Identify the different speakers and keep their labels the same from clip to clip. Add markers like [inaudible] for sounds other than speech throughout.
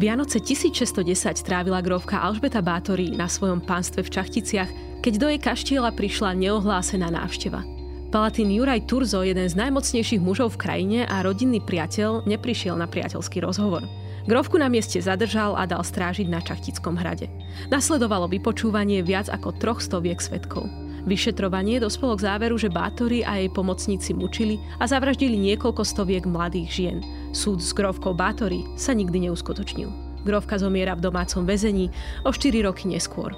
Speaker 1: Vianoce 1610 trávila grovka Alžbeta Bátory na svojom pánstve v Čachticiach, keď do jej kaštiela prišla neohlásená návšteva. Palatín Juraj Turzo, jeden z najmocnejších mužov v krajine a rodinný priateľ, neprišiel na priateľský rozhovor. Grovku na mieste zadržal a dal strážiť na Čachtickom hrade. Nasledovalo vypočúvanie viac ako troch stoviek svetkov. Vyšetrovanie dospelo k záveru, že Bátory a jej pomocníci mučili a zavraždili niekoľko stoviek mladých žien. Súd s grovkou Bátory sa nikdy neuskutočnil. Grovka zomiera v domácom väzení o 4 roky neskôr.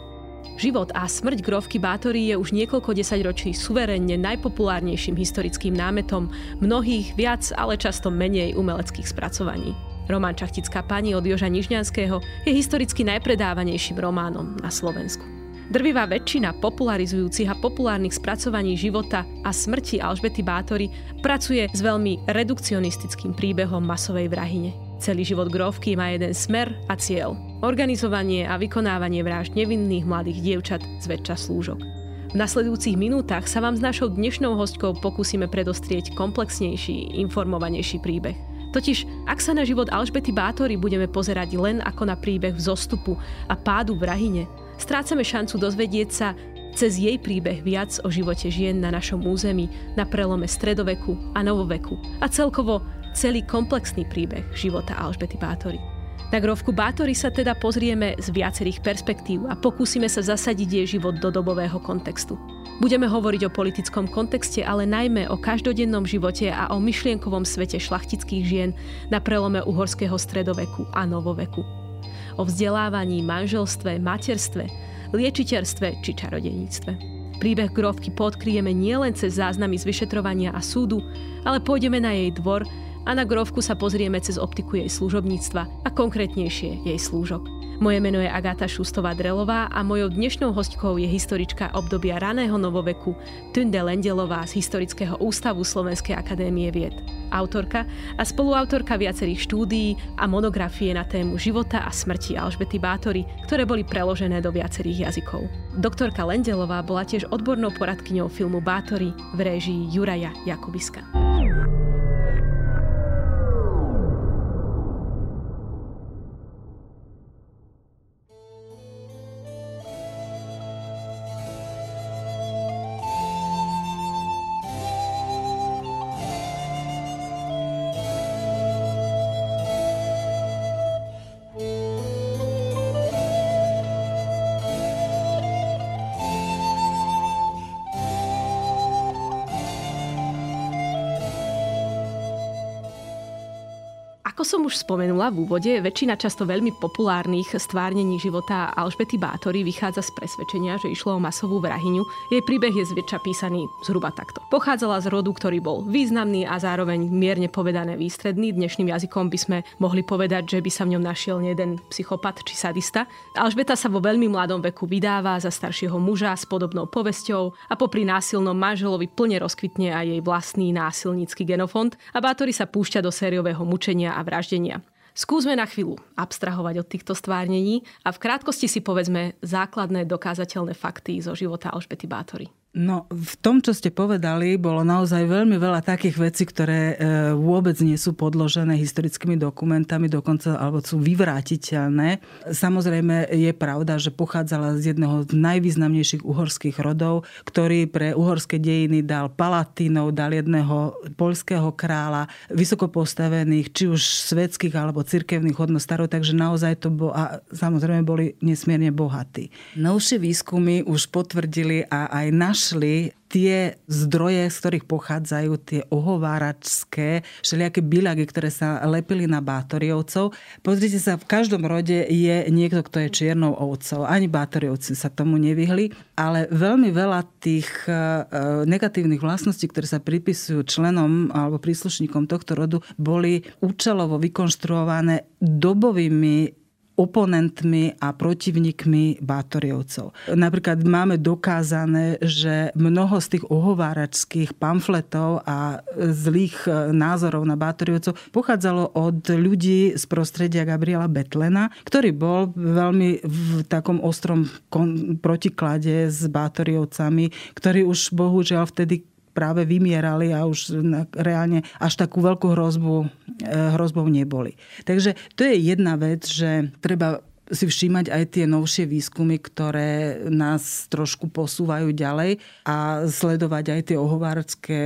Speaker 1: Život a smrť grovky Bátory je už niekoľko desaťročí suverénne najpopulárnejším historickým námetom mnohých viac, ale často menej umeleckých spracovaní. Román Čachtická pani od Joža Nižňanského je historicky najpredávanejším románom na Slovensku. Drvivá väčšina popularizujúcich a populárnych spracovaní života a smrti Alžbety Bátory pracuje s veľmi redukcionistickým príbehom masovej vrahine. Celý život Grovky má jeden smer a cieľ. Organizovanie a vykonávanie vražd nevinných mladých dievčat zväčša slúžok. V nasledujúcich minútach sa vám s našou dnešnou hostkou pokúsime predostrieť komplexnejší, informovanejší príbeh. Totiž, ak sa na život Alžbety Bátory budeme pozerať len ako na príbeh vzostupu a pádu vrahine, strácame šancu dozvedieť sa cez jej príbeh viac o živote žien na našom území na prelome stredoveku a novoveku a celkovo celý komplexný príbeh života Alžbety Bátory. Na grovku Bátory sa teda pozrieme z viacerých perspektív a pokúsime sa zasadiť jej život do dobového kontextu. Budeme hovoriť o politickom kontexte, ale najmä o každodennom živote a o myšlienkovom svete šlachtických žien na prelome uhorského stredoveku a novoveku o vzdelávaní, manželstve, materstve, liečiteľstve či čarodeníctve. Príbeh Grovky podkryjeme nielen cez záznamy z vyšetrovania a súdu, ale pôjdeme na jej dvor a na Grovku sa pozrieme cez optiku jej služobníctva a konkrétnejšie jej slúžok. Moje meno je Agáta Šustová-Drelová a mojou dnešnou hostkou je historička obdobia raného novoveku Tunde Lendelová z Historického ústavu Slovenskej akadémie vied. Autorka a spoluautorka viacerých štúdií a monografie na tému života a smrti Alžbety Bátory, ktoré boli preložené do viacerých jazykov. Doktorka Lendelová bola tiež odbornou poradkyňou filmu Bátory v réžii Juraja Jakubiska. Už spomenula v úvode, väčšina často veľmi populárnych stvárnení života Alžbety Bátory vychádza z presvedčenia, že išlo o masovú vrahyňu. Jej príbeh je zväčša písaný zhruba takto. Pochádzala z rodu, ktorý bol významný a zároveň mierne povedané výstredný. Dnešným jazykom by sme mohli povedať, že by sa v ňom našiel jeden psychopat či sadista. Alžbeta sa vo veľmi mladom veku vydáva za staršieho muža s podobnou povesťou a popri násilnom manželovi plne rozkvitne aj jej vlastný násilnícky genofond a Bátory sa púšťa do sériového mučenia a vraždenia. Skúsme na chvíľu abstrahovať od týchto stvárnení a v krátkosti si povedzme základné dokázateľné fakty zo života Alžbety Bátory.
Speaker 2: No, v tom, čo ste povedali, bolo naozaj veľmi veľa takých vecí, ktoré e, vôbec nie sú podložené historickými dokumentami, dokonca alebo sú vyvrátiteľné. Samozrejme je pravda, že pochádzala z jedného z najvýznamnejších uhorských rodov, ktorý pre uhorské dejiny dal palatínov, dal jedného poľského kráľa, vysoko postavených, či už svetských alebo cirkevných hodnostárov, takže naozaj to bolo, a samozrejme boli nesmierne bohatí. Novšie výskumy už potvrdili a aj naš našli tie zdroje, z ktorých pochádzajú tie ohováračské všelijaké bilagy, ktoré sa lepili na bátoriovcov. Pozrite sa, v každom rode je niekto, kto je čiernou ovcov. Ani bátoriovci sa tomu nevyhli, ale veľmi veľa tých e, negatívnych vlastností, ktoré sa pripisujú členom alebo príslušníkom tohto rodu, boli účelovo vykonštruované dobovými oponentmi a protivníkmi Bátoriovcov. Napríklad máme dokázané, že mnoho z tých ohováračských pamfletov a zlých e, názorov na Bátoriovcov pochádzalo od ľudí z prostredia Gabriela Betlena, ktorý bol veľmi v takom ostrom protiklade s Bátoriovcami, ktorí už bohužiaľ vtedy práve vymierali a už reálne až takú veľkú hrozbu, e, hrozbou neboli. Takže to je jedna vec, že treba si všímať aj tie novšie výskumy, ktoré nás trošku posúvajú ďalej a sledovať aj tie ohovárske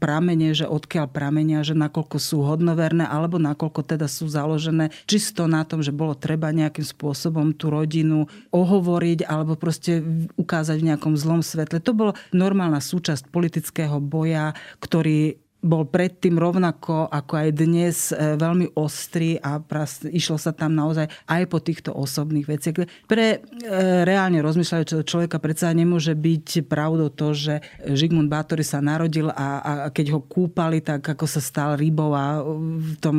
Speaker 2: pramene, že odkiaľ pramenia, že nakoľko sú hodnoverné, alebo nakoľko teda sú založené čisto na tom, že bolo treba nejakým spôsobom tú rodinu ohovoriť alebo proste ukázať v nejakom zlom svetle. To bolo normálna súčasť politického boja, ktorý bol predtým rovnako ako aj dnes e, veľmi ostrý a pras, išlo sa tam naozaj aj po týchto osobných veciach. Pre e, reálne rozmýšľajúceho človeka predsa nemôže byť pravdou to, že Žigmund Bátory sa narodil a, a keď ho kúpali, tak ako sa stal rybou a v tom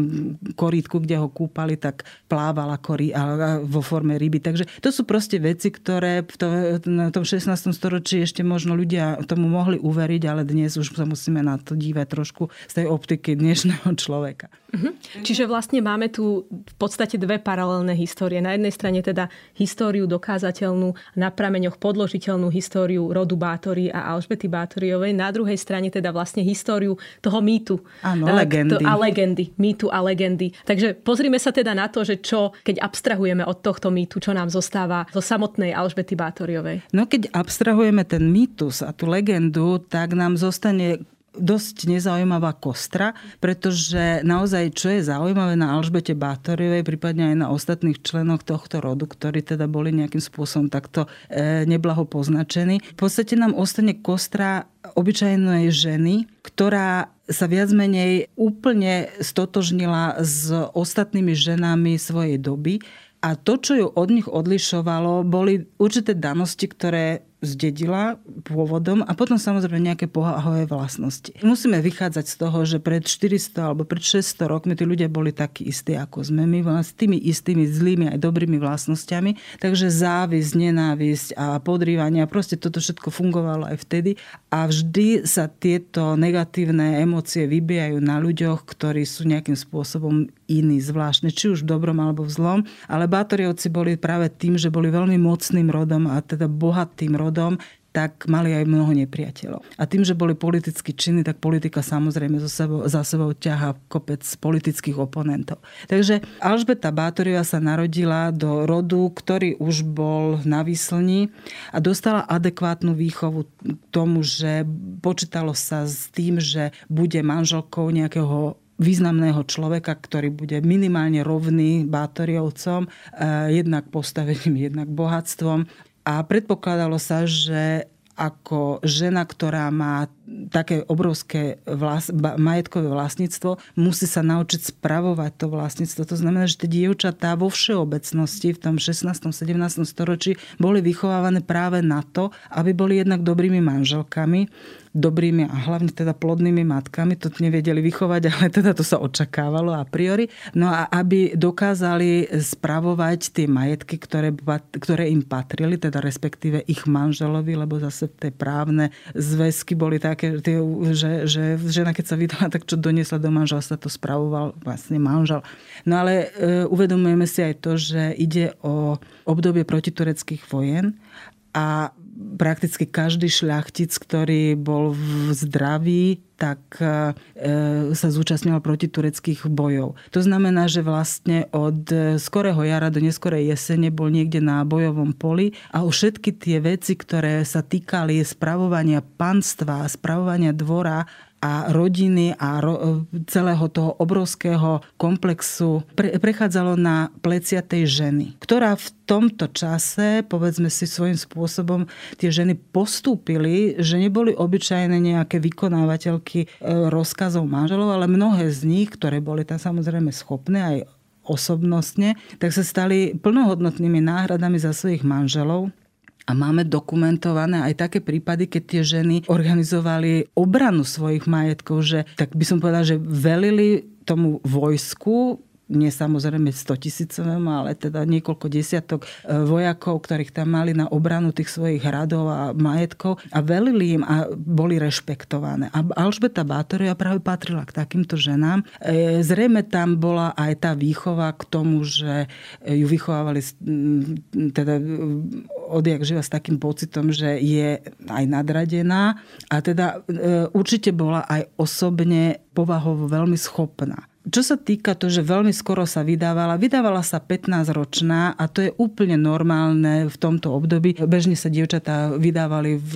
Speaker 2: korítku, kde ho kúpali, tak plával ako ry, a, vo forme ryby. Takže to sú proste veci, ktoré v to, na tom 16. storočí ešte možno ľudia tomu mohli uveriť, ale dnes už sa musíme na to dívať trošku trošku z tej optiky dnešného človeka.
Speaker 1: Uh-huh. Čiže vlastne máme tu v podstate dve paralelné histórie. Na jednej strane teda históriu dokázateľnú, na prameňoch podložiteľnú históriu rodu Bátory a Alžbety Bátoriovej. Na druhej strane teda vlastne históriu toho mýtu.
Speaker 2: Áno, legendy.
Speaker 1: A legendy. Mýtu a legendy. Takže pozrime sa teda na to, že čo, keď abstrahujeme od tohto mýtu, čo nám zostáva zo samotnej Alžbety Bátoriovej.
Speaker 2: No keď abstrahujeme ten mýtus a tú legendu, tak nám zostane dosť nezaujímavá kostra, pretože naozaj, čo je zaujímavé na Alžbete Bátoriovej, prípadne aj na ostatných členoch tohto rodu, ktorí teda boli nejakým spôsobom takto e, neblaho poznačení, v podstate nám ostane kostra obyčajnej ženy, ktorá sa viac menej úplne stotožnila s ostatnými ženami svojej doby. A to, čo ju od nich odlišovalo, boli určité danosti, ktoré zdedila pôvodom a potom samozrejme nejaké pohahové vlastnosti. Musíme vychádzať z toho, že pred 400 alebo pred 600 rokmi tí ľudia boli takí istí, ako sme my, s tými istými zlými aj dobrými vlastnosťami. Takže závisť, nenávisť a podrývanie a proste toto všetko fungovalo aj vtedy a vždy sa tieto negatívne emócie vybijajú na ľuďoch, ktorí sú nejakým spôsobom iní, zvláštne, či už v dobrom alebo v zlom. Ale Bátoriovci boli práve tým, že boli veľmi mocným rodom a teda bohatým rodom národom, tak mali aj mnoho nepriateľov. A tým, že boli politicky činní, tak politika samozrejme za sebou, za sebou ťaha kopec politických oponentov. Takže Alžbeta Bátoriová sa narodila do rodu, ktorý už bol na výslni a dostala adekvátnu výchovu tomu, že počítalo sa s tým, že bude manželkou nejakého významného človeka, ktorý bude minimálne rovný Bátoriovcom, eh, jednak postavením, jednak bohatstvom a predpokladalo sa, že ako žena, ktorá má také obrovské vlas, majetkové vlastníctvo, musí sa naučiť spravovať to vlastníctvo. To znamená, že tie dievčatá vo všeobecnosti v tom 16. 17. storočí boli vychovávané práve na to, aby boli jednak dobrými manželkami, dobrými a hlavne teda plodnými matkami. To nevedeli vychovať, [laughs] ale teda to sa očakávalo a priori. No a aby dokázali spravovať tie majetky, ktoré, ktoré im patrili, teda respektíve ich manželovi, lebo zase tie právne zväzky boli také, tie, že, že žena keď sa vydala, tak čo doniesla do manželstva, to spravoval vlastne manžel. No ale e, uvedomujeme si aj to, že ide o obdobie protitureckých vojen a prakticky každý šľachtic, ktorý bol v zdraví, tak e, sa zúčastnil proti tureckých bojov. To znamená, že vlastne od skorého jara do neskorej jesene bol niekde na bojovom poli a o všetky tie veci, ktoré sa týkali spravovania panstva, spravovania dvora a rodiny a ro- celého toho obrovského komplexu pre- prechádzalo na plecia tej ženy, ktorá v tomto čase, povedzme si svojím spôsobom, tie ženy postúpili, že neboli obyčajné nejaké vykonávateľky e, rozkazov manželov, ale mnohé z nich, ktoré boli tam samozrejme schopné aj osobnostne, tak sa stali plnohodnotnými náhradami za svojich manželov a máme dokumentované aj také prípady, keď tie ženy organizovali obranu svojich majetkov, že tak by som povedala, že velili tomu vojsku nie samozrejme 100 tisícovému, ale teda niekoľko desiatok e, vojakov, ktorých tam mali na obranu tých svojich hradov a majetkov a velili im a boli rešpektované. A Alžbeta Bátoria práve patrila k takýmto ženám. E, zrejme tam bola aj tá výchova k tomu, že ju vychovávali teda odjak živa s takým pocitom, že je aj nadradená a teda e, určite bola aj osobne povahovo veľmi schopná. Čo sa týka to, že veľmi skoro sa vydávala, vydávala sa 15-ročná a to je úplne normálne v tomto období. Bežne sa dievčatá vydávali v,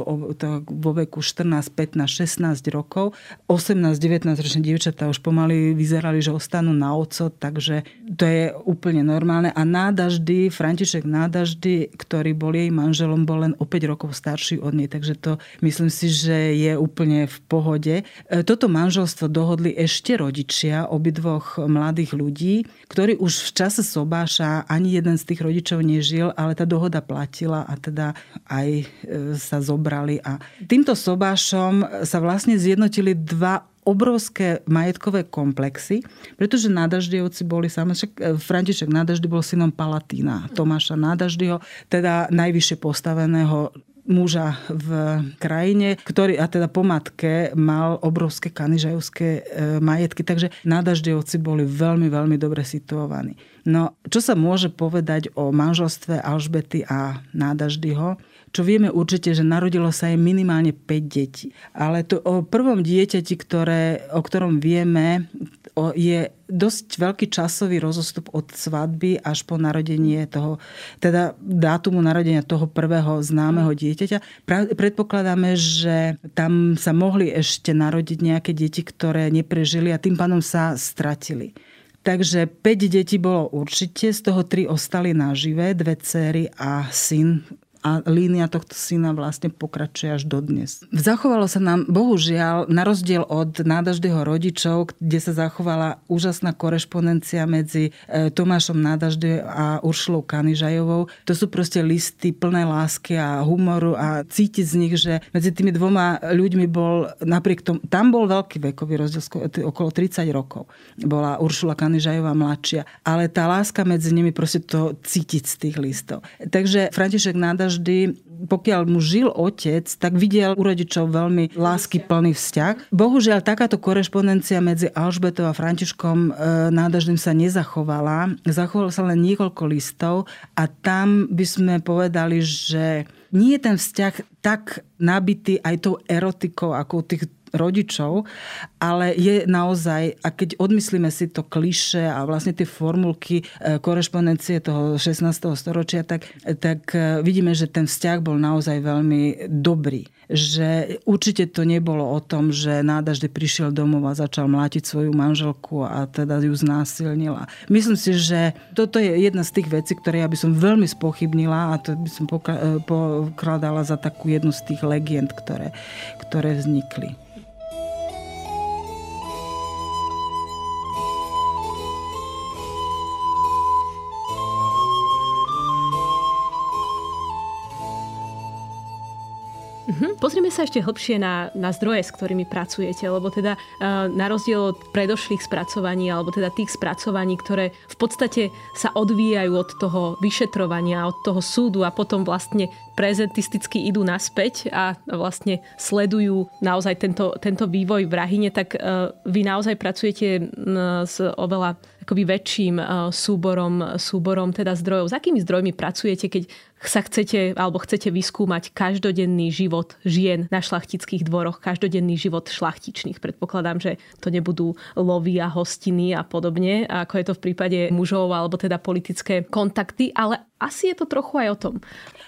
Speaker 2: vo veku 14, 15, 16 rokov. 18-19 ročné dievčatá už pomaly vyzerali, že ostanú na oco, takže to je úplne normálne. A nádaždy, František Nádaždy, ktorý bol jej manželom, bol len o 5 rokov starší od nej, takže to myslím si, že je úplne v pohode. E, toto manželstvo dohodli ešte rodičia, obidva dvoch mladých ľudí, ktorí už v čase sobáša ani jeden z tých rodičov nežil, ale tá dohoda platila a teda aj e, sa zobrali. A týmto sobášom sa vlastne zjednotili dva obrovské majetkové komplexy, pretože Nádaždejovci boli samozrejme, František Nádaždy bol synom Palatína, Tomáša Nádaždyho, teda najvyššie postaveného muža v krajine, ktorý a teda po matke mal obrovské kanižajovské e, majetky, takže nádaždejovci boli veľmi, veľmi dobre situovaní. No, čo sa môže povedať o manželstve Alžbety a Nádaždyho? Čo vieme určite, že narodilo sa aj minimálne 5 detí. Ale to o prvom dieťati, ktoré, o ktorom vieme, je dosť veľký časový rozostup od svadby až po narodenie toho, teda dátumu narodenia toho prvého známeho dieťaťa. Predpokladáme, že tam sa mohli ešte narodiť nejaké deti, ktoré neprežili a tým pádom sa stratili. Takže 5 detí bolo určite, z toho 3 ostali nažive, dve céry a syn, a línia tohto syna vlastne pokračuje až dodnes. Zachovalo sa nám, bohužiaľ, na rozdiel od nádaždého rodičov, kde sa zachovala úžasná korešpondencia medzi e, Tomášom Nádažde a Uršulou Kanižajovou. To sú proste listy plné lásky a humoru a cítiť z nich, že medzi tými dvoma ľuďmi bol napriek tomu, tam bol veľký vekový rozdiel, okolo 30 rokov. Bola Uršula Kanižajová mladšia, ale tá láska medzi nimi proste to cítiť z tých listov. Takže František Nádaž každý, pokiaľ mu žil otec, tak videl u rodičov veľmi lásky plný vzťah. Bohužiaľ, takáto korešpondencia medzi Alžbetou a Františkom e, nádažným sa nezachovala. Zachovalo sa len niekoľko listov a tam by sme povedali, že nie je ten vzťah tak nabitý aj tou erotikou, ako tých rodičov, ale je naozaj, a keď odmyslíme si to kliše a vlastne tie formulky e, korešpondencie toho 16. storočia, tak, tak e, vidíme, že ten vzťah bol naozaj veľmi dobrý. Že určite to nebolo o tom, že nádažde prišiel domov a začal mlátiť svoju manželku a teda ju znásilnila. Myslím si, že toto je jedna z tých vecí, ktoré ja by som veľmi spochybnila a to by som e, pokladala za takú jednu z tých legend, ktoré, ktoré vznikli.
Speaker 1: Pozrieme sa ešte hlbšie na, na zdroje, s ktorými pracujete, lebo teda uh, na rozdiel od predošlých spracovaní, alebo teda tých spracovaní, ktoré v podstate sa odvíjajú od toho vyšetrovania, od toho súdu a potom vlastne prezentisticky idú naspäť a vlastne sledujú naozaj tento, tento vývoj v Rahine, tak uh, vy naozaj pracujete s oveľa akoby väčším súborom, súborom teda zdrojov. S akými zdrojmi pracujete, keď sa chcete alebo chcete vyskúmať každodenný život žien na šlachtických dvoroch, každodenný život šlachtičných. Predpokladám, že to nebudú lovy a hostiny a podobne, ako je to v prípade mužov alebo teda politické kontakty, ale asi je to trochu aj o tom.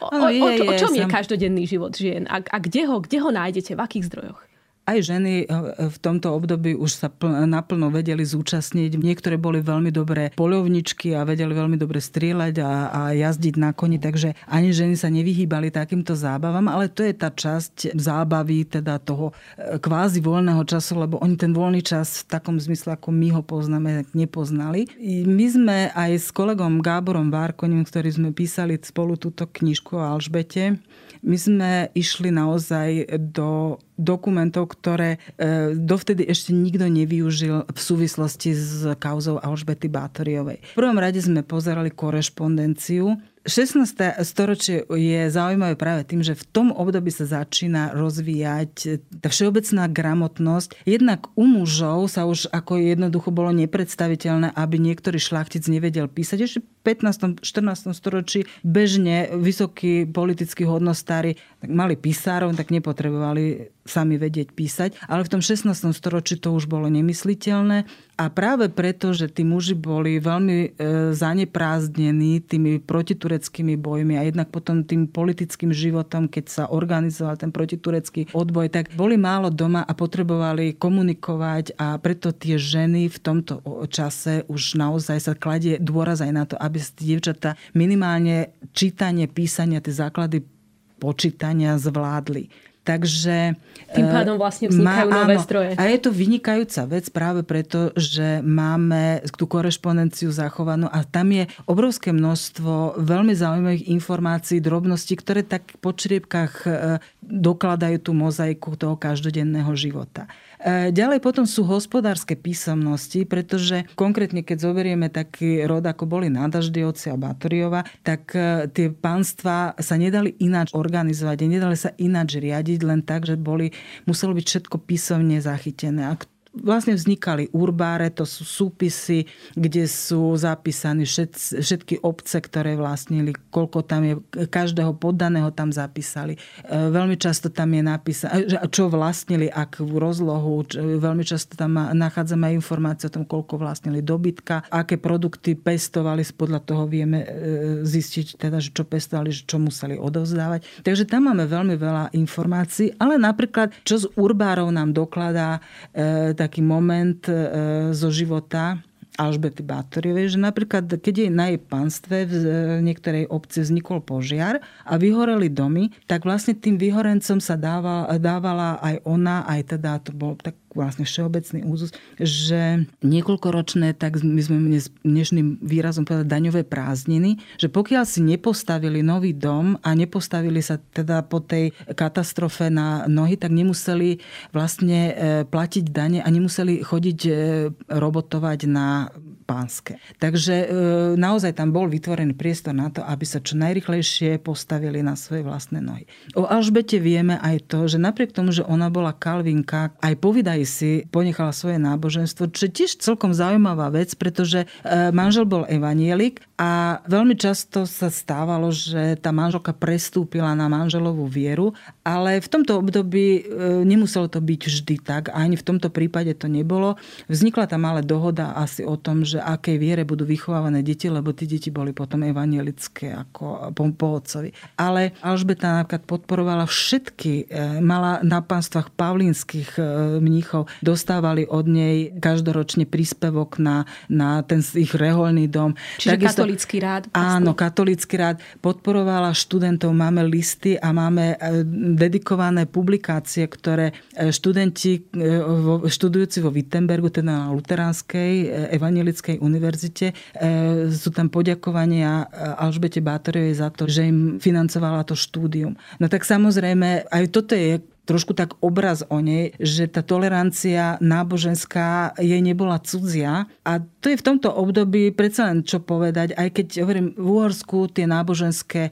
Speaker 1: O, o, o, o čom je každodenný život žien a, a kde, ho, kde ho nájdete, v akých zdrojoch?
Speaker 2: Aj ženy eh, v tomto období už sa naplno vedeli zúčastniť. Niektoré boli veľmi dobré polovničky a vedeli veľmi dobre strieľať a, a jazdiť na koni, takže ani ženy sa nevyhýbali takýmto zábavám, ale to je tá časť zábavy, teda toho eh, kvázi voľného času, lebo oni ten voľný čas v takom zmysle, ako my ho poznáme, nepoznali. My sme aj s kolegom Gáborom Várkonim, ktorý sme písali spolu túto knižku o Alžbete, my sme išli naozaj do dokumentov, ktoré e, dovtedy ešte nikto nevyužil v súvislosti s kauzou Alžbety Bátoriovej. V prvom rade sme pozerali korešpondenciu 16. storočie je zaujímavé práve tým, že v tom období sa začína rozvíjať tá všeobecná gramotnosť. Jednak u mužov sa už ako jednoducho bolo nepredstaviteľné, aby niektorý šlachtic nevedel písať. Ešte 15. 14. storočí bežne vysokí politickí hodnostári tak mali písárov, tak nepotrebovali sami vedieť písať. Ale v tom 16. storočí to už bolo nemysliteľné a práve preto, že tí muži boli veľmi e, zaneprázdnení tými protitureckými bojmi a jednak potom tým politickým životom, keď sa organizoval ten protiturecký odboj, tak boli málo doma a potrebovali komunikovať a preto tie ženy v tomto čase už naozaj sa kladie dôraz aj na to, aby dievčatá minimálne čítanie, písania, tie základy počítania zvládli. Takže...
Speaker 1: Tým eh, pádom vlastne vznikajú má, nové áno, zdroje.
Speaker 2: A je to vynikajúca vec práve preto, že máme tú korešpondenciu zachovanú a tam je obrovské množstvo veľmi zaujímavých informácií, drobností, ktoré tak po čriepkách eh, dokladajú tú mozaiku toho každodenného života. E, ďalej potom sú hospodárske písomnosti, pretože konkrétne keď zoberieme taký rod, ako boli Nádaždiovci a Batoriova, tak e, tie pánstva sa nedali ináč organizovať, nedali sa ináč riadiť, len tak, že boli, muselo byť všetko písomne zachytené. A vlastne vznikali urbáre, to sú súpisy, kde sú zapísané všetky obce, ktoré vlastnili, koľko tam je, každého poddaného tam zapísali. E, veľmi často tam je napísané, čo vlastnili, akú rozlohu, veľmi často tam nachádzame aj informácie o tom, koľko vlastnili dobytka, aké produkty pestovali, podľa toho vieme e, zistiť, teda, že čo pestovali, čo museli odovzdávať. Takže tam máme veľmi veľa informácií, ale napríklad, čo z urbárov nám dokladá e, taký moment e, zo života Alžbety Bátoriovej, že napríklad, keď jej na jej panstve v niektorej obci vznikol požiar a vyhoreli domy, tak vlastne tým vyhorencom sa dávala, dávala aj ona, aj teda to bol tak vlastne všeobecný úzus, že niekoľkoročné, tak my sme dnešným výrazom povedať daňové prázdniny, že pokiaľ si nepostavili nový dom a nepostavili sa teda po tej katastrofe na nohy, tak nemuseli vlastne e, platiť dane a nemuseli chodiť e, robotovať na pánske. Takže e, naozaj tam bol vytvorený priestor na to, aby sa čo najrychlejšie postavili na svoje vlastné nohy. O Alžbete vieme aj to, že napriek tomu, že ona bola kalvinka, aj povídaj si ponechala svoje náboženstvo, čo je tiež celkom zaujímavá vec, pretože e, manžel bol evanielik a veľmi často sa stávalo, že tá manželka prestúpila na manželovú vieru, ale v tomto období e, nemuselo to byť vždy tak, ani v tomto prípade to nebolo. Vznikla tam ale dohoda asi o tom, že akej viere budú vychovávané deti, lebo tie deti boli potom evanielické ako po, po otcovi. Ale Alžbeta napríklad podporovala všetky, e, mala na pánstvách pavlínskych e, mníchov, dostávali od nej každoročne príspevok na, na ten ich reholný dom.
Speaker 1: Čiže Takisto, katolický rád.
Speaker 2: Áno, katolický rád. Podporovala študentov, máme listy a máme dedikované publikácie, ktoré študenti študujúci vo Wittenbergu, teda na luteránskej evangelickej Slovenskej univerzite. E, sú tam poďakovania Alžbete Bátorovej za to, že im financovala to štúdium. No tak samozrejme, aj toto je trošku tak obraz o nej, že tá tolerancia náboženská jej nebola cudzia. A to je v tomto období predsa len čo povedať, aj keď hovorím, v Uhorsku tie náboženské e,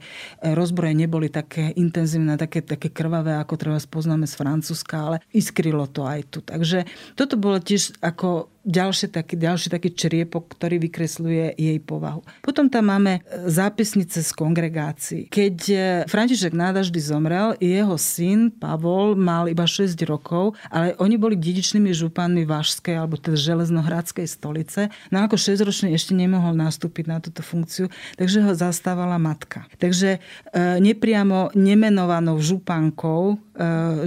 Speaker 2: rozbroje neboli také intenzívne, také, také krvavé, ako treba spoznáme z Francúzska, ale iskrylo to aj tu. Takže toto bolo tiež ako ďalší taký, ďalší taký čriepok, ktorý vykresľuje jej povahu. Potom tam máme e, zápisnice z kongregácií. Keď e, František nádaždy zomrel, jeho syn Pavol mal iba 6 rokov, ale oni boli dedičnými županmi Vážskej alebo teda Železnohradskej stolice. No ako 6-ročný ešte nemohol nastúpiť na túto funkciu, takže ho zastávala matka. Takže e, nepriamo nemenovanou župankou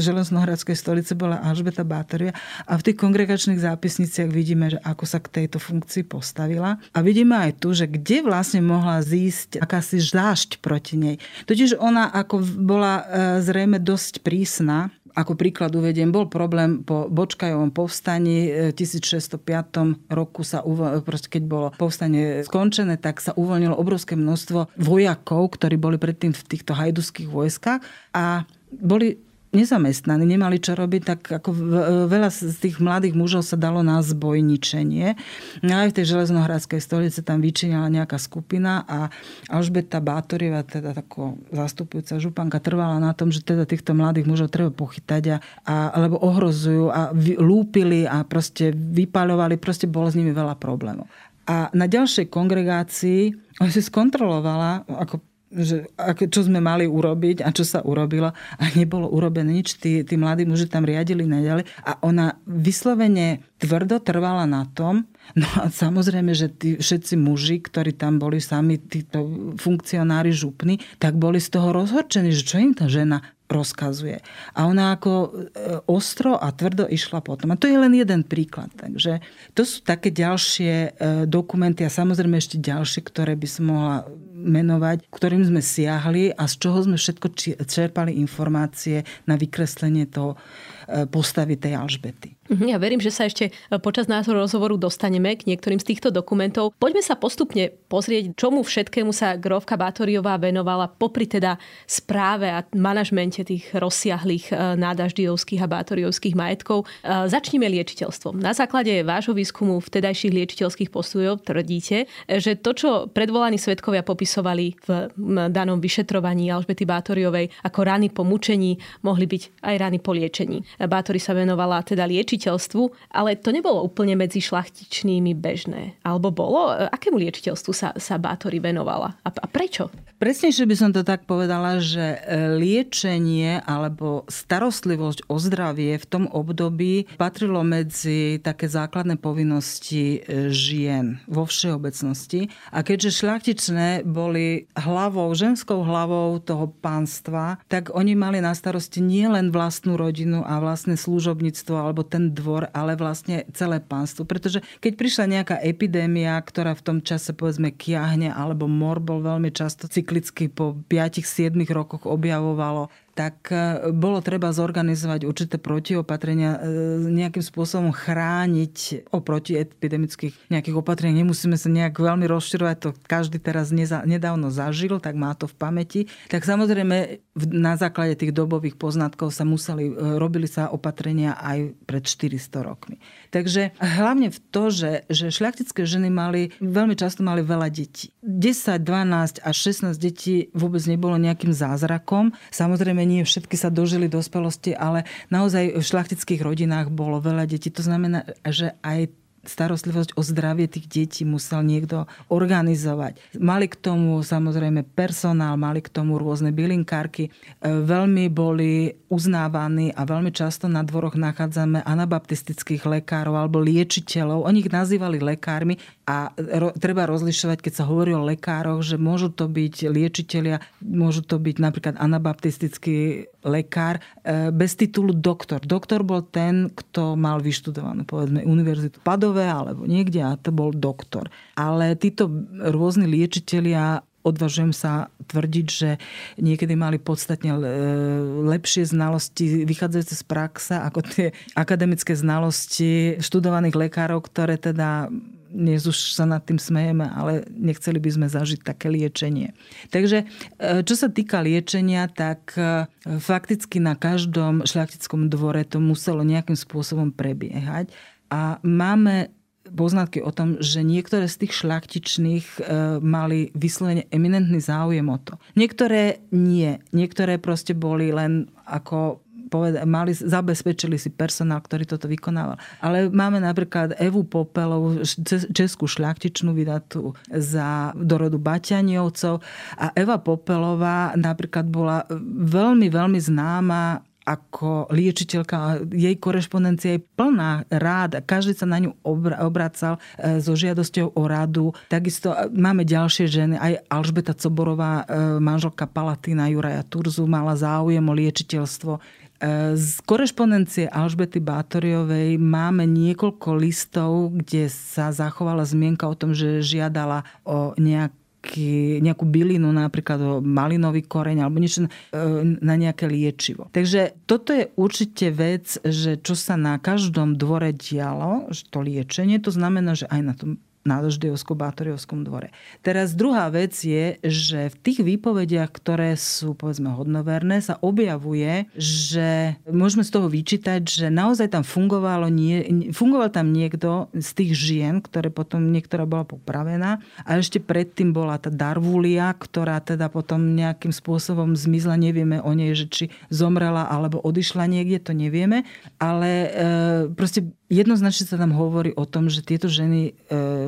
Speaker 2: Železnohradskej stolice bola Alžbeta Bátoria a v tých kongregačných zápisniciach vidíme, že ako sa k tejto funkcii postavila. A vidíme aj tu, že kde vlastne mohla zísť akási zášť proti nej. Totiž ona ako bola e, zrejme dosť prísna, ako príklad uvediem, bol problém po Bočkajovom povstaní v 1605 roku sa, proste keď bolo povstanie skončené, tak sa uvoľnilo obrovské množstvo vojakov, ktorí boli predtým v týchto hajduských vojskách a boli nezamestnaní, nemali čo robiť, tak ako veľa z tých mladých mužov sa dalo na zbojničenie. No aj v tej železnohradskej stolice tam vyčinila nejaká skupina a Alžbeta Bátorieva, teda tako zastupujúca županka, trvala na tom, že teda týchto mladých mužov treba pochytať a, a alebo ohrozujú a vy, lúpili a proste vypaľovali, proste bolo s nimi veľa problémov. A na ďalšej kongregácii si skontrolovala, ako že čo sme mali urobiť a čo sa urobilo a nebolo urobené nič. Tí, tí mladí muži tam riadili naďalej a ona vyslovene tvrdo trvala na tom, no a samozrejme, že tí všetci muži, ktorí tam boli sami, títo funkcionári župní, tak boli z toho rozhorčení, že čo im tá žena rozkazuje. A ona ako e, ostro a tvrdo išla potom. A to je len jeden príklad. Takže to sú také ďalšie e, dokumenty a samozrejme ešte ďalšie, ktoré by som mohla menovať, ktorým sme siahli a z čoho sme všetko čerpali informácie na vykreslenie toho e, postavy tej Alžbety.
Speaker 1: Mhm, ja verím, že sa ešte e, počas nášho rozhovoru dostaneme k niektorým z týchto dokumentov. Poďme sa postupne pozrieť, čomu všetkému sa Grovka Bátoriová venovala popri teda správe a manažmente tých rozsiahlých e, nádaždijovských a bátoriovských majetkov. Začnime liečiteľstvom. Na základe vášho výskumu vtedajších liečiteľských postojov tvrdíte, že to, čo predvolaní svetkovia popisujú popisovali v danom vyšetrovaní Alžbety Bátoriovej ako rany po mučení, mohli byť aj rany po liečení. Bátori sa venovala teda liečiteľstvu, ale to nebolo úplne medzi šlachtičnými bežné. Alebo bolo? Akému liečiteľstvu sa, sa Bátori venovala? A, a prečo?
Speaker 2: Presnejšie by som to tak povedala, že e, liečenie alebo starostlivosť o zdravie v tom období patrilo medzi také základné povinnosti e, žien vo všeobecnosti. A keďže šľachtičné boli hlavou, ženskou hlavou toho pánstva, tak oni mali na starosti nie len vlastnú rodinu a vlastné služobníctvo alebo ten dvor, ale vlastne celé pánstvo. Pretože keď prišla nejaká epidémia, ktorá v tom čase povedzme kiahne alebo mor bol veľmi často cykl cyklicky po 5-7 rokoch objavovalo tak e, bolo treba zorganizovať určité protiopatrenia, e, nejakým spôsobom chrániť oproti epidemických nejakých opatrení. Nemusíme sa nejak veľmi rozširovať, to každý teraz nedávno zažil, tak má to v pamäti. Tak samozrejme na základe tých dobových poznatkov sa museli, e, robili sa opatrenia aj pred 400 rokmi. Takže hlavne v to, že, že šľachtické ženy mali, veľmi často mali veľa detí. 10, 12 až 16 detí vôbec nebolo nejakým zázrakom. Samozrejme nie všetky sa dožili dospelosti, ale naozaj v šlachtických rodinách bolo veľa detí. To znamená, že aj starostlivosť o zdravie tých detí musel niekto organizovať. Mali k tomu samozrejme personál, mali k tomu rôzne bylinkárky. E, veľmi boli uznávaní a veľmi často na dvoroch nachádzame anabaptistických lekárov alebo liečiteľov. Oni ich nazývali lekármi a ro- treba rozlišovať, keď sa hovorí o lekároch, že môžu to byť liečiteľia, môžu to byť napríklad anabaptistický lekár e, bez titulu doktor. Doktor bol ten, kto mal vyštudovanú povedzme univerzitu Padov Prešove alebo niekde a to bol doktor. Ale títo rôzni liečitelia odvažujem sa tvrdiť, že niekedy mali podstatne lepšie znalosti vychádzajúce z praxa ako tie akademické znalosti študovaných lekárov, ktoré teda dnes už sa nad tým smejeme, ale nechceli by sme zažiť také liečenie. Takže e, čo sa týka liečenia, tak e, fakticky na každom šľachtickom dvore to muselo nejakým spôsobom prebiehať. A máme poznatky o tom, že niektoré z tých šľachtičných e, mali vyslovene eminentný záujem o to. Niektoré nie. Niektoré proste boli len ako poved- mali, zabezpečili si personál, ktorý toto vykonával. Ale máme napríklad Evu Popelovú, českú šľachtičnú vydatú za dorodu Baťaniovcov a Eva Popelová napríklad bola veľmi, veľmi známa ako liečiteľka, jej korešpondencia je plná rád, každý sa na ňu obracal e, so žiadosťou o radu. Takisto e, máme ďalšie ženy, aj Alžbeta Coborová, e, manželka Palatína Juraja Turzu, mala záujem o liečiteľstvo. Z korešpondencie Alžbety Bátoriovej máme niekoľko listov, kde sa zachovala zmienka o tom, že žiadala o nejak nejakú bylinu, napríklad o malinový koreň alebo niečo e, na nejaké liečivo. Takže toto je určite vec, že čo sa na každom dvore dialo, to liečenie, to znamená, že aj na tom na Doždejovskom Bátoriovskom dvore. Teraz druhá vec je, že v tých výpovediach, ktoré sú povedzme hodnoverné, sa objavuje, že môžeme z toho vyčítať, že naozaj tam fungovalo nie, fungoval tam niekto z tých žien, ktoré potom niektorá bola popravená a ešte predtým bola tá Darvulia, ktorá teda potom nejakým spôsobom zmizla, nevieme o nej, že či zomrela alebo odišla niekde, to nevieme, ale e, proste jednoznačne sa tam hovorí o tom, že tieto ženy e,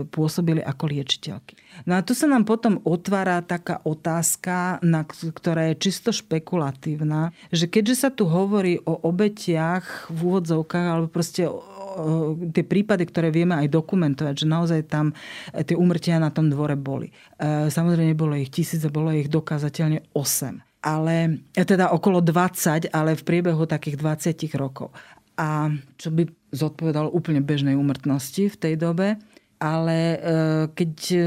Speaker 2: pôsobili ako liečiteľky. No a tu sa nám potom otvára taká otázka, na, ktorá je čisto špekulatívna, že keďže sa tu hovorí o obetiach v úvodzovkách, alebo proste tie prípady, ktoré vieme aj dokumentovať, že naozaj tam e, tie umrtia na tom dvore boli. E, samozrejme, bolo ich tisíc bolo ich dokázateľne 8 ale teda okolo 20, ale v priebehu takých 20 rokov a čo by zodpovedalo úplne bežnej úmrtnosti v tej dobe. Ale e, keď e,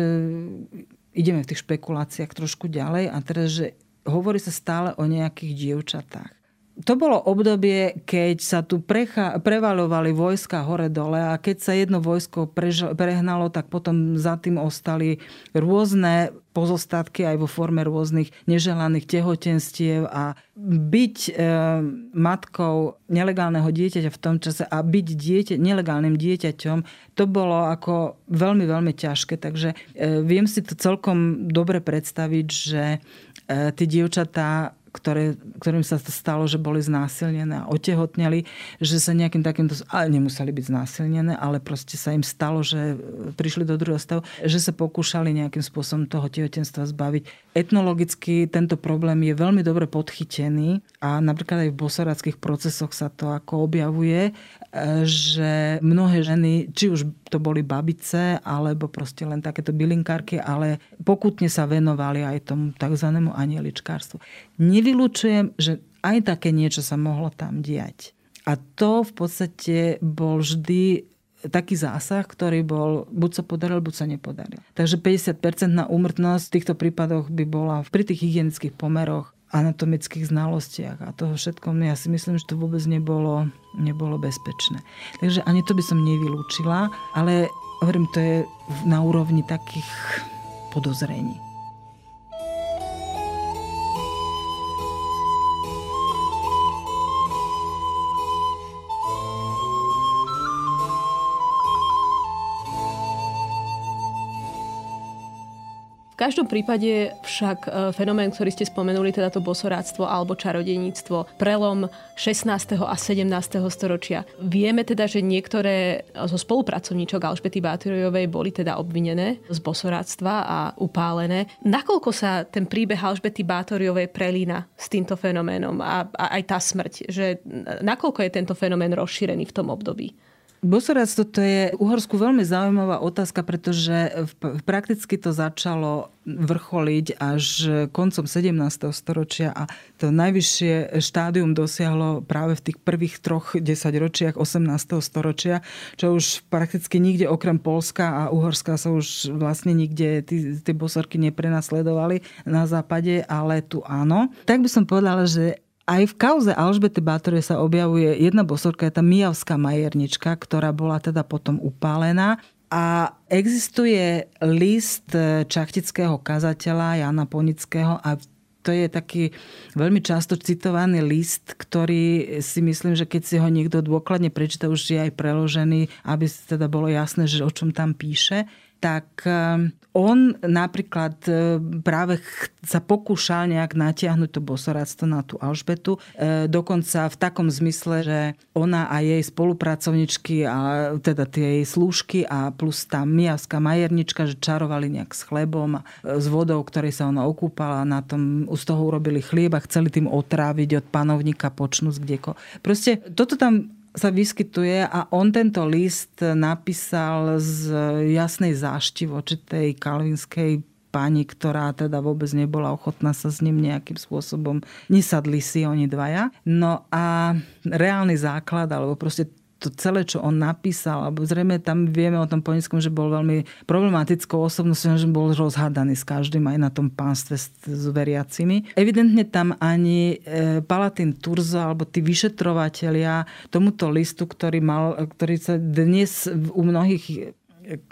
Speaker 2: ideme v tých špekuláciách trošku ďalej a teraz, že hovorí sa stále o nejakých dievčatách. To bolo obdobie, keď sa tu precha- prevalovali vojska hore-dole a keď sa jedno vojsko prež- prehnalo, tak potom za tým ostali rôzne pozostatky aj vo forme rôznych neželaných tehotenstiev a byť e, matkou nelegálneho dieťaťa v tom čase a byť dieťa, nelegálnym dieťaťom, to bolo ako veľmi, veľmi ťažké. Takže e, viem si to celkom dobre predstaviť, že e, tie dievčatá ktoré, ktorým sa to stalo, že boli znásilnené a otehotneli, že sa nejakým takýmto, ale nemuseli byť znásilnené, ale proste sa im stalo, že prišli do druhého stavu, že sa pokúšali nejakým spôsobom toho tehotenstva zbaviť. Etnologicky tento problém je veľmi dobre podchytený a napríklad aj v bosoráckých procesoch sa to ako objavuje, že mnohé ženy, či už to boli babice, alebo proste len takéto bylinkárky, ale pokutne sa venovali aj tomu tzv. anieličkárstvu. Nevylučujem, že aj také niečo sa mohlo tam diať. A to v podstate bol vždy taký zásah, ktorý bol buď sa podaril, buď sa nepodaril. Takže 50% na úmrtnosť v týchto prípadoch by bola pri tých hygienických pomeroch anatomických znalostiach a toho všetkom, ja si myslím, že to vôbec nebolo, nebolo bezpečné. Takže ani to by som nevylúčila, ale hovorím, to je na úrovni takých podozrení.
Speaker 1: Každom prípade však e, fenomén, ktorý ste spomenuli, teda to bosoráctvo alebo čarodejníctvo, prelom 16. a 17. storočia. Vieme teda, že niektoré zo spolupracovníčok Alžbety Bátoriovej boli teda obvinené z bosoráctva a upálené. Nakoľko sa ten príbeh Alžbety Bátoriovej prelína s týmto fenoménom a, a aj tá smrť? Že nakoľko je tento fenomén rozšírený v tom období?
Speaker 2: Bosoradstvo to je Uhorsku veľmi zaujímavá otázka, pretože prakticky to začalo vrcholiť až koncom 17. storočia a to najvyššie štádium dosiahlo práve v tých prvých troch desaťročiach 18. storočia, čo už prakticky nikde okrem Polska a Uhorska sa už vlastne nikde tie bosorky neprenasledovali na západe, ale tu áno. Tak by som povedala, že aj v kauze Alžbety Bátore sa objavuje jedna bosorka, je tá Mijavská majernička, ktorá bola teda potom upálená. A existuje list čachtického kazateľa Jana Ponického a to je taký veľmi často citovaný list, ktorý si myslím, že keď si ho niekto dôkladne prečíta, už je aj preložený, aby teda bolo jasné, že o čom tam píše tak ehm, on napríklad e, práve sa pokúšal nejak natiahnuť to bosoradstvo na tú Alžbetu. E, dokonca v takom zmysle, že ona a jej spolupracovničky, a teda tie jej slúžky a plus tá miavská majernička, že čarovali nejak s chlebom e, s vodou, ktorej sa ona okúpala. Na tom z toho urobili chlieb a chceli tým otráviť od panovníka počnúť kdeko. Proste toto tam sa vyskytuje a on tento list napísal z jasnej zášti voči tej kalvinskej pani, ktorá teda vôbec nebola ochotná sa s ním nejakým spôsobom, nesadli si oni dvaja. No a reálny základ, alebo proste to celé, čo on napísal, alebo zrejme tam vieme o tom Ponickom, že bol veľmi problematickou osobnosťou, že bol rozhádaný s každým aj na tom pánstve s, s veriacimi. Evidentne tam ani e, Palatín Turzo alebo tí vyšetrovatelia tomuto listu, ktorý, mal, ktorý sa dnes u mnohých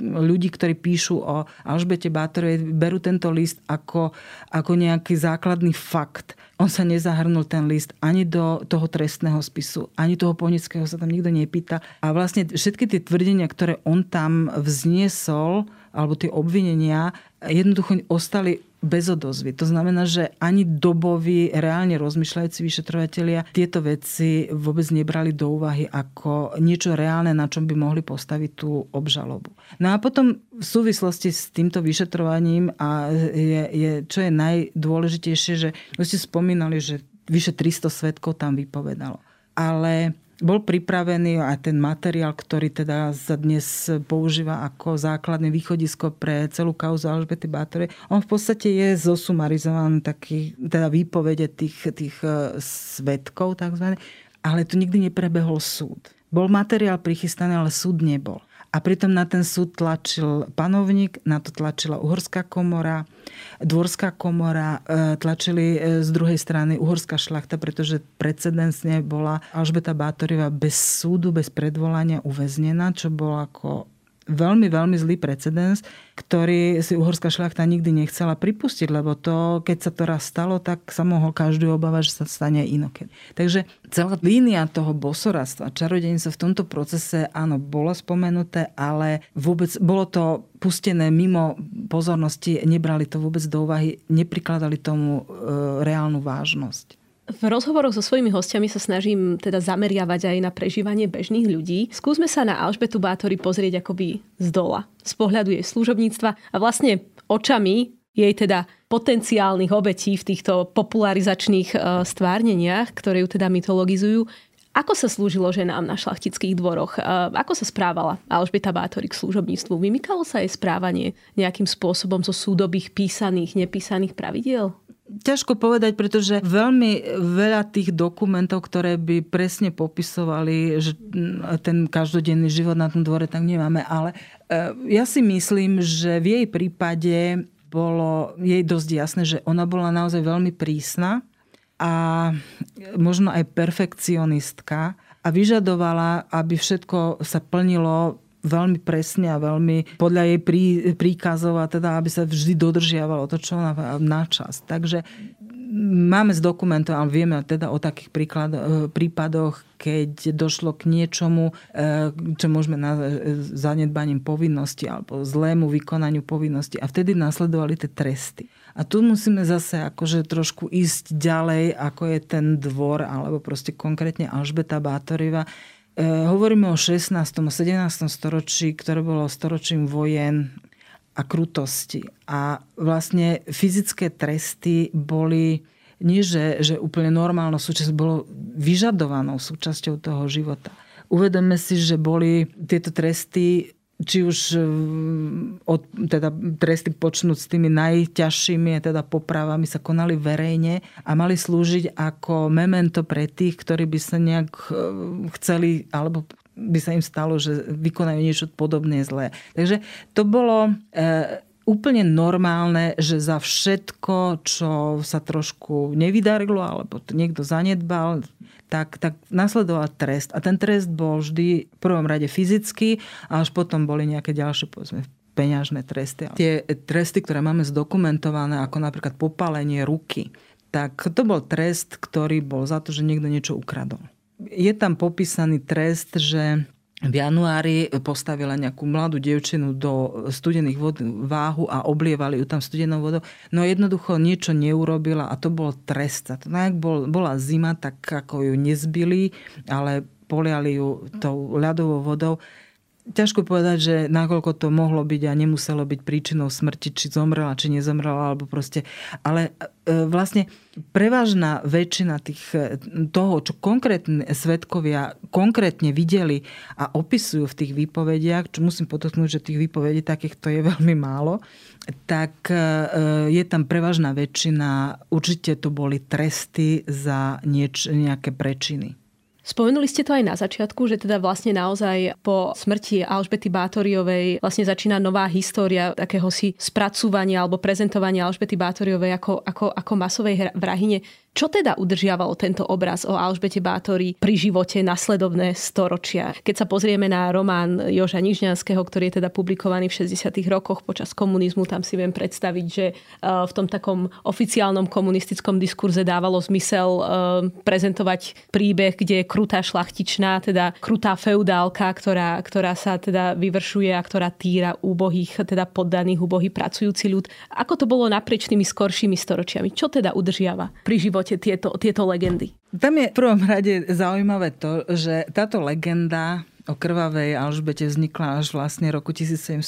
Speaker 2: ľudí, ktorí píšu o Alžbete Bátorovej, berú tento list ako, ako nejaký základný fakt. On sa nezahrnul ten list ani do toho trestného spisu, ani toho ponického sa tam nikto nepýta. A vlastne všetky tie tvrdenia, ktoré on tam vzniesol, alebo tie obvinenia, jednoducho ostali bez odozvy. To znamená, že ani doboví, reálne rozmýšľajúci vyšetrovatelia tieto veci vôbec nebrali do úvahy ako niečo reálne, na čom by mohli postaviť tú obžalobu. No a potom v súvislosti s týmto vyšetrovaním a je, je, čo je najdôležitejšie, že už ste spomínali, že vyše 300 svetkov tam vypovedalo. Ale bol pripravený aj ten materiál, ktorý teda sa dnes používa ako základné východisko pre celú kauzu Alžbety Bátorej. On v podstate je zosumarizovaný taký, teda výpovede tých, tých e, svetkov takzvané, ale tu nikdy neprebehol súd. Bol materiál prichystaný, ale súd nebol. A pritom na ten súd tlačil panovník, na to tlačila uhorská komora, dvorská komora, e, tlačili e, z druhej strany uhorská šlachta, pretože precedensne bola Alžbeta Bátoriva bez súdu, bez predvolania uväznená, čo bolo ako veľmi, veľmi zlý precedens, ktorý si uhorská šľachta nikdy nechcela pripustiť, lebo to, keď sa to raz stalo, tak sa mohol každý obávať, že sa stane inokedy. Takže celá línia toho bosoradstva, čarodejnica v tomto procese, áno, bolo spomenuté, ale vôbec bolo to pustené mimo pozornosti, nebrali to vôbec do úvahy, neprikladali tomu e, reálnu vážnosť.
Speaker 1: V rozhovoroch so svojimi hostiami sa snažím teda zameriavať aj na prežívanie bežných ľudí. Skúsme sa na Alžbetu Bátory pozrieť akoby z dola, z pohľadu jej služobníctva a vlastne očami jej teda potenciálnych obetí v týchto popularizačných e, stvárneniach, ktoré ju teda mytologizujú. Ako sa slúžilo ženám na šlachtických dvoroch? E, ako sa správala Alžbeta Bátory k služobníctvu? Vymykalo sa jej správanie nejakým spôsobom zo súdobých písaných, nepísaných pravidiel?
Speaker 2: Ťažko povedať, pretože veľmi veľa tých dokumentov, ktoré by presne popisovali že ten každodenný život na tom dvore, tak nemáme. Ale e, ja si myslím, že v jej prípade bolo jej dosť jasné, že ona bola naozaj veľmi prísna a možno aj perfekcionistka a vyžadovala, aby všetko sa plnilo veľmi presne a veľmi podľa jej prí, príkazov a teda, aby sa vždy dodržiavalo to, čo na, na čas. Takže máme z dokumentov, ale vieme teda o takých príklad, e, prípadoch, keď došlo k niečomu, e, čo môžeme nazvať e, zanedbaním povinnosti alebo zlému vykonaniu povinnosti a vtedy nasledovali tie tresty. A tu musíme zase akože trošku ísť ďalej, ako je ten dvor, alebo proste konkrétne Alžbeta Bátoriva, hovoríme o 16. a 17. storočí, ktoré bolo storočím vojen a krutosti. A vlastne fyzické tresty boli nie, že, že úplne normálnou súčasť, bolo vyžadovanou súčasťou toho života. Uvedome si, že boli tieto tresty či už e, od, teda tresty počnúť s tými najťažšími, teda popravami sa konali verejne a mali slúžiť ako memento pre tých, ktorí by sa nejak e, chceli alebo by sa im stalo, že vykonajú niečo podobné zlé. Takže to bolo e, úplne normálne, že za všetko, čo sa trošku nevydarilo alebo to niekto zanedbal, tak, tak nasledoval trest. A ten trest bol vždy v prvom rade fyzický a až potom boli nejaké ďalšie, povedzme, peňažné tresty. Tie tresty, ktoré máme zdokumentované, ako napríklad popálenie ruky, tak to bol trest, ktorý bol za to, že niekto niečo ukradol. Je tam popísaný trest, že v januári postavila nejakú mladú dievčinu do studených vod váhu a oblievali ju tam studenou vodou. No jednoducho niečo neurobila a to bol trest. To, no, bol, bola zima, tak ako ju nezbili, ale poliali ju tou ľadovou vodou ťažko povedať, že nakoľko to mohlo byť a nemuselo byť príčinou smrti, či zomrela, či nezomrela, alebo proste. Ale e, vlastne prevažná väčšina tých, e, toho, čo konkrétne svetkovia konkrétne videli a opisujú v tých výpovediach, čo musím podotknúť, že tých výpovedí takýchto je [laughs] veľmi málo, tak e, je tam prevažná väčšina, určite to boli tresty za nieč, nejaké prečiny.
Speaker 1: Spomenuli ste to aj na začiatku, že teda vlastne naozaj po smrti Alžbety Bátoriovej vlastne začína nová história takéhosi spracúvania alebo prezentovania Alžbety Bátoriovej ako, ako, ako masovej vrahine. Čo teda udržiavalo tento obraz o Alžbete Bátori pri živote nasledovné storočia? Keď sa pozrieme na román Joža Nižňanského, ktorý je teda publikovaný v 60. rokoch počas komunizmu, tam si viem predstaviť, že e, v tom takom oficiálnom komunistickom diskurze dávalo zmysel e, prezentovať príbeh, kde je krutá šlachtičná, teda krutá feudálka, ktorá, ktorá sa teda vyvršuje a ktorá týra úbohých, teda poddaných úbohý pracujúci ľud. Ako to bolo naprieč tými skoršími storočiami? Čo teda udržiava pri živote živote tieto, tieto legendy?
Speaker 2: Tam je v prvom rade zaujímavé to, že táto legenda o krvavej Alžbete vznikla až vlastne roku 1719.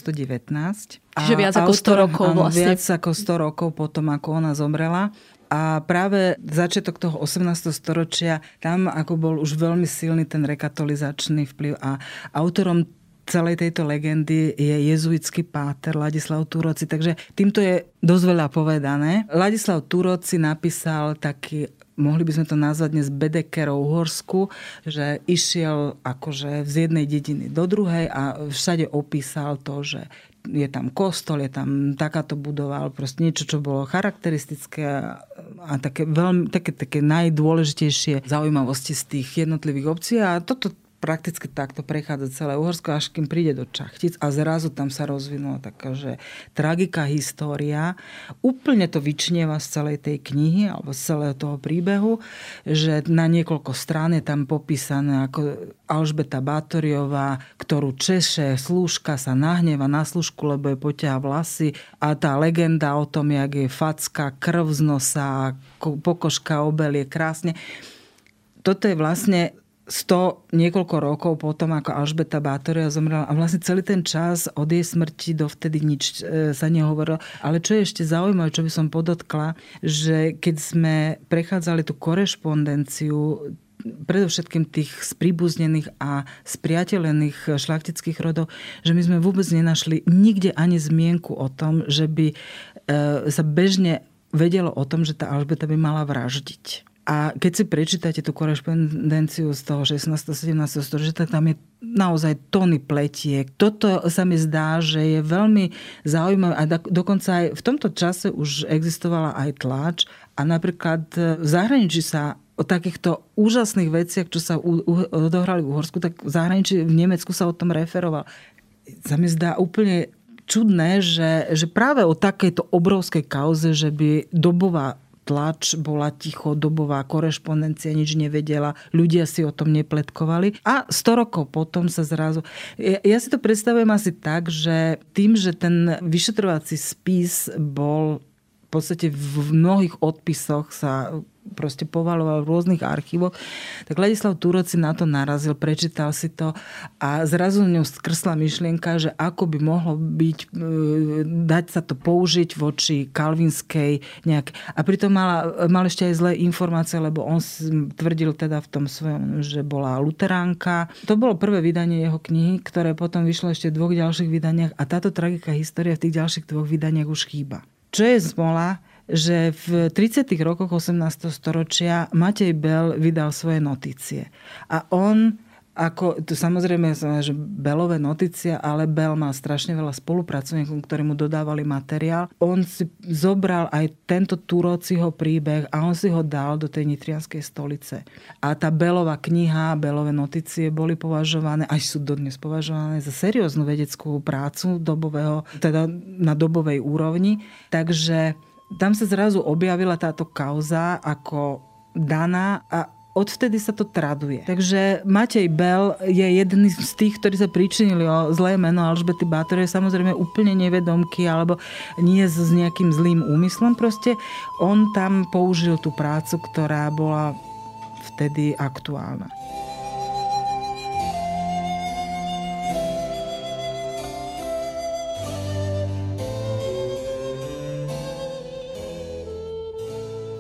Speaker 1: Čiže viac ako 100 rokov vlastne.
Speaker 2: Viac ako 100 rokov potom, ako ona zomrela. A práve začiatok toho 18. storočia, tam ako bol už veľmi silný ten rekatolizačný vplyv a autorom celej tejto legendy je jezuitský páter Ladislav Turoci, takže týmto je dosť veľa povedané. Ladislav Turoci napísal taký mohli by sme to nazvať dnes Bedekerov Uhorsku, že išiel akože z jednej dediny do druhej a všade opísal to, že je tam kostol, je tam takáto budova, ale proste niečo, čo bolo charakteristické a také, veľmi, také, také najdôležitejšie zaujímavosti z tých jednotlivých obcí a toto prakticky takto prechádza celé Uhorsko, až kým príde do Čachtic a zrazu tam sa rozvinula taká, že tragika história. Úplne to vyčnieva z celej tej knihy alebo z celého toho príbehu, že na niekoľko strán je tam popísané ako Alžbeta Bátoriová, ktorú češe slúžka sa nahneva na slúžku, lebo je poťaha vlasy a tá legenda o tom, jak je facka, krv z nosa, pokožka obelie krásne. Toto je vlastne 100 niekoľko rokov potom, ako Alžbeta Bátoria zomrela a vlastne celý ten čas od jej smrti dovtedy nič e, sa nehovorilo. Ale čo je ešte zaujímavé, čo by som podotkla, že keď sme prechádzali tú korešpondenciu predovšetkým tých spríbuznených a spriateľených šlachtických rodov, že my sme vôbec nenašli nikde ani zmienku o tom, že by e, sa bežne vedelo o tom, že tá Alžbeta by mala vraždiť. A keď si prečítate tú korešpondenciu z toho 16. 17. storočia, tak tam je naozaj tony pletiek. Toto sa mi zdá, že je veľmi zaujímavé a dokonca aj v tomto čase už existovala aj tlač a napríklad v zahraničí sa o takýchto úžasných veciach, čo sa odohrali v Uhorsku, tak v zahraničí v Nemecku sa o tom referoval. Sa mi zdá úplne čudné, že, že práve o takejto obrovskej kauze, že by dobová tlač bola ticho, dobová korešpondencia nič nevedela, ľudia si o tom nepletkovali. A 100 rokov potom sa zrazu... Ja, ja si to predstavujem asi tak, že tým, že ten vyšetrovací spis bol v podstate v mnohých odpisoch sa proste povaloval v rôznych archívoch, tak Ladislav Turoci na to narazil, prečítal si to a zrazu ňou skrsla myšlienka, že ako by mohlo byť, e, dať sa to použiť voči kalvinskej nejak. A pritom mal, mal ešte aj zlé informácie, lebo on tvrdil teda v tom svojom, že bola luteránka. To bolo prvé vydanie jeho knihy, ktoré potom vyšlo ešte v dvoch ďalších vydaniach a táto tragická história v tých ďalších dvoch vydaniach už chýba. Čo je smola, že v 30. rokoch 18. storočia Matej Bell vydal svoje notície. A on ako, tu samozrejme, že Belové notícia, ale Bel mal strašne veľa spolupracovníkov, ktorí mu dodávali materiál. On si zobral aj tento Turociho príbeh a on si ho dal do tej nitrianskej stolice. A tá Belová kniha, Belové notície boli považované, aj sú dodnes považované za serióznu vedeckú prácu dobového, teda na dobovej úrovni. Takže tam sa zrazu objavila táto kauza ako daná a odvtedy sa to traduje. Takže Matej Bell je jeden z tých, ktorí sa pričinili o zlé meno Alžbety Bátorej, samozrejme úplne nevedomky alebo nie s nejakým zlým úmyslom. Proste on tam použil tú prácu, ktorá bola vtedy aktuálna.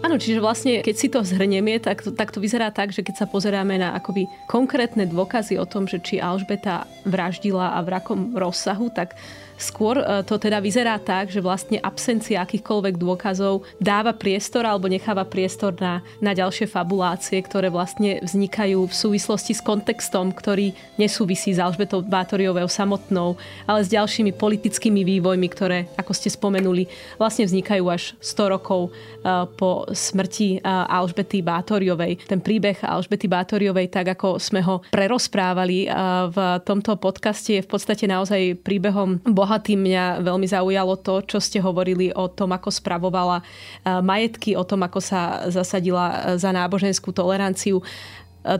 Speaker 1: Áno, čiže vlastne, keď si to zhrnieme, tak to, tak to vyzerá tak, že keď sa pozeráme na akoby konkrétne dôkazy o tom, že či Alžbeta vraždila a v rakom rozsahu, tak Skôr e, to teda vyzerá tak, že vlastne absencia akýchkoľvek dôkazov dáva priestor alebo necháva priestor na, na ďalšie fabulácie, ktoré vlastne vznikajú v súvislosti s kontextom, ktorý nesúvisí s Alžbetou Bátoriovou samotnou, ale s ďalšími politickými vývojmi, ktoré, ako ste spomenuli, vlastne vznikajú až 100 rokov e, po smrti Alžbety Bátoriovej. Ten príbeh Alžbety Bátoriovej, tak ako sme ho prerozprávali v tomto podcaste, je v podstate naozaj príbehom bohatým. Mňa veľmi zaujalo to, čo ste hovorili o tom, ako spravovala majetky, o tom, ako sa zasadila za náboženskú toleranciu.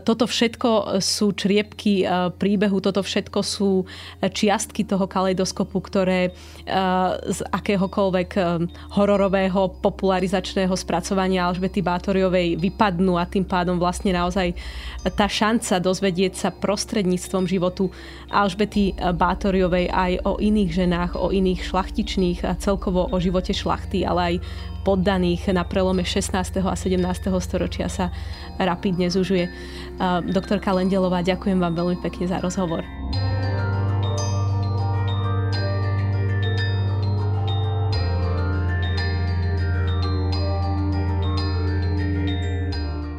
Speaker 1: Toto všetko sú čriepky e, príbehu, toto všetko sú čiastky toho kaleidoskopu, ktoré e, z akéhokoľvek e, hororového popularizačného spracovania Alžbety Bátoriovej vypadnú a tým pádom vlastne naozaj tá šanca dozvedieť sa prostredníctvom životu Alžbety Bátoriovej aj o iných ženách, o iných šlachtičných a celkovo o živote šlachty, ale aj poddaných na prelome 16. a 17. storočia sa rapidne zužuje. Doktorka Lendelová, ďakujem vám veľmi pekne za rozhovor.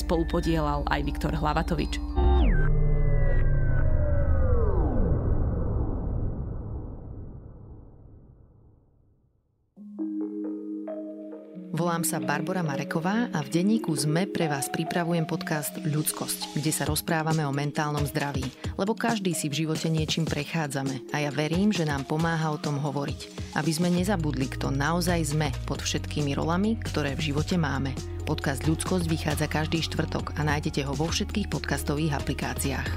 Speaker 1: spolu podielal aj Viktor Hlavatovič.
Speaker 3: Volám sa Barbara Mareková a v denníku ZME pre vás pripravujem podcast Ľudskosť, kde sa rozprávame o mentálnom zdraví, lebo každý si v živote niečím prechádzame a ja verím, že nám pomáha o tom hovoriť, aby sme nezabudli, kto naozaj sme pod všetkými rolami, ktoré v živote máme. Podcast Ľudskosť vychádza každý štvrtok a nájdete ho vo všetkých podcastových aplikáciách.